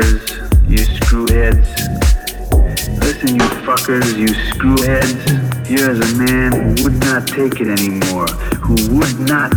fuckers, you screwheads. Listen, you fuckers, you screwheads. Here is a man who would not take it anymore, who would not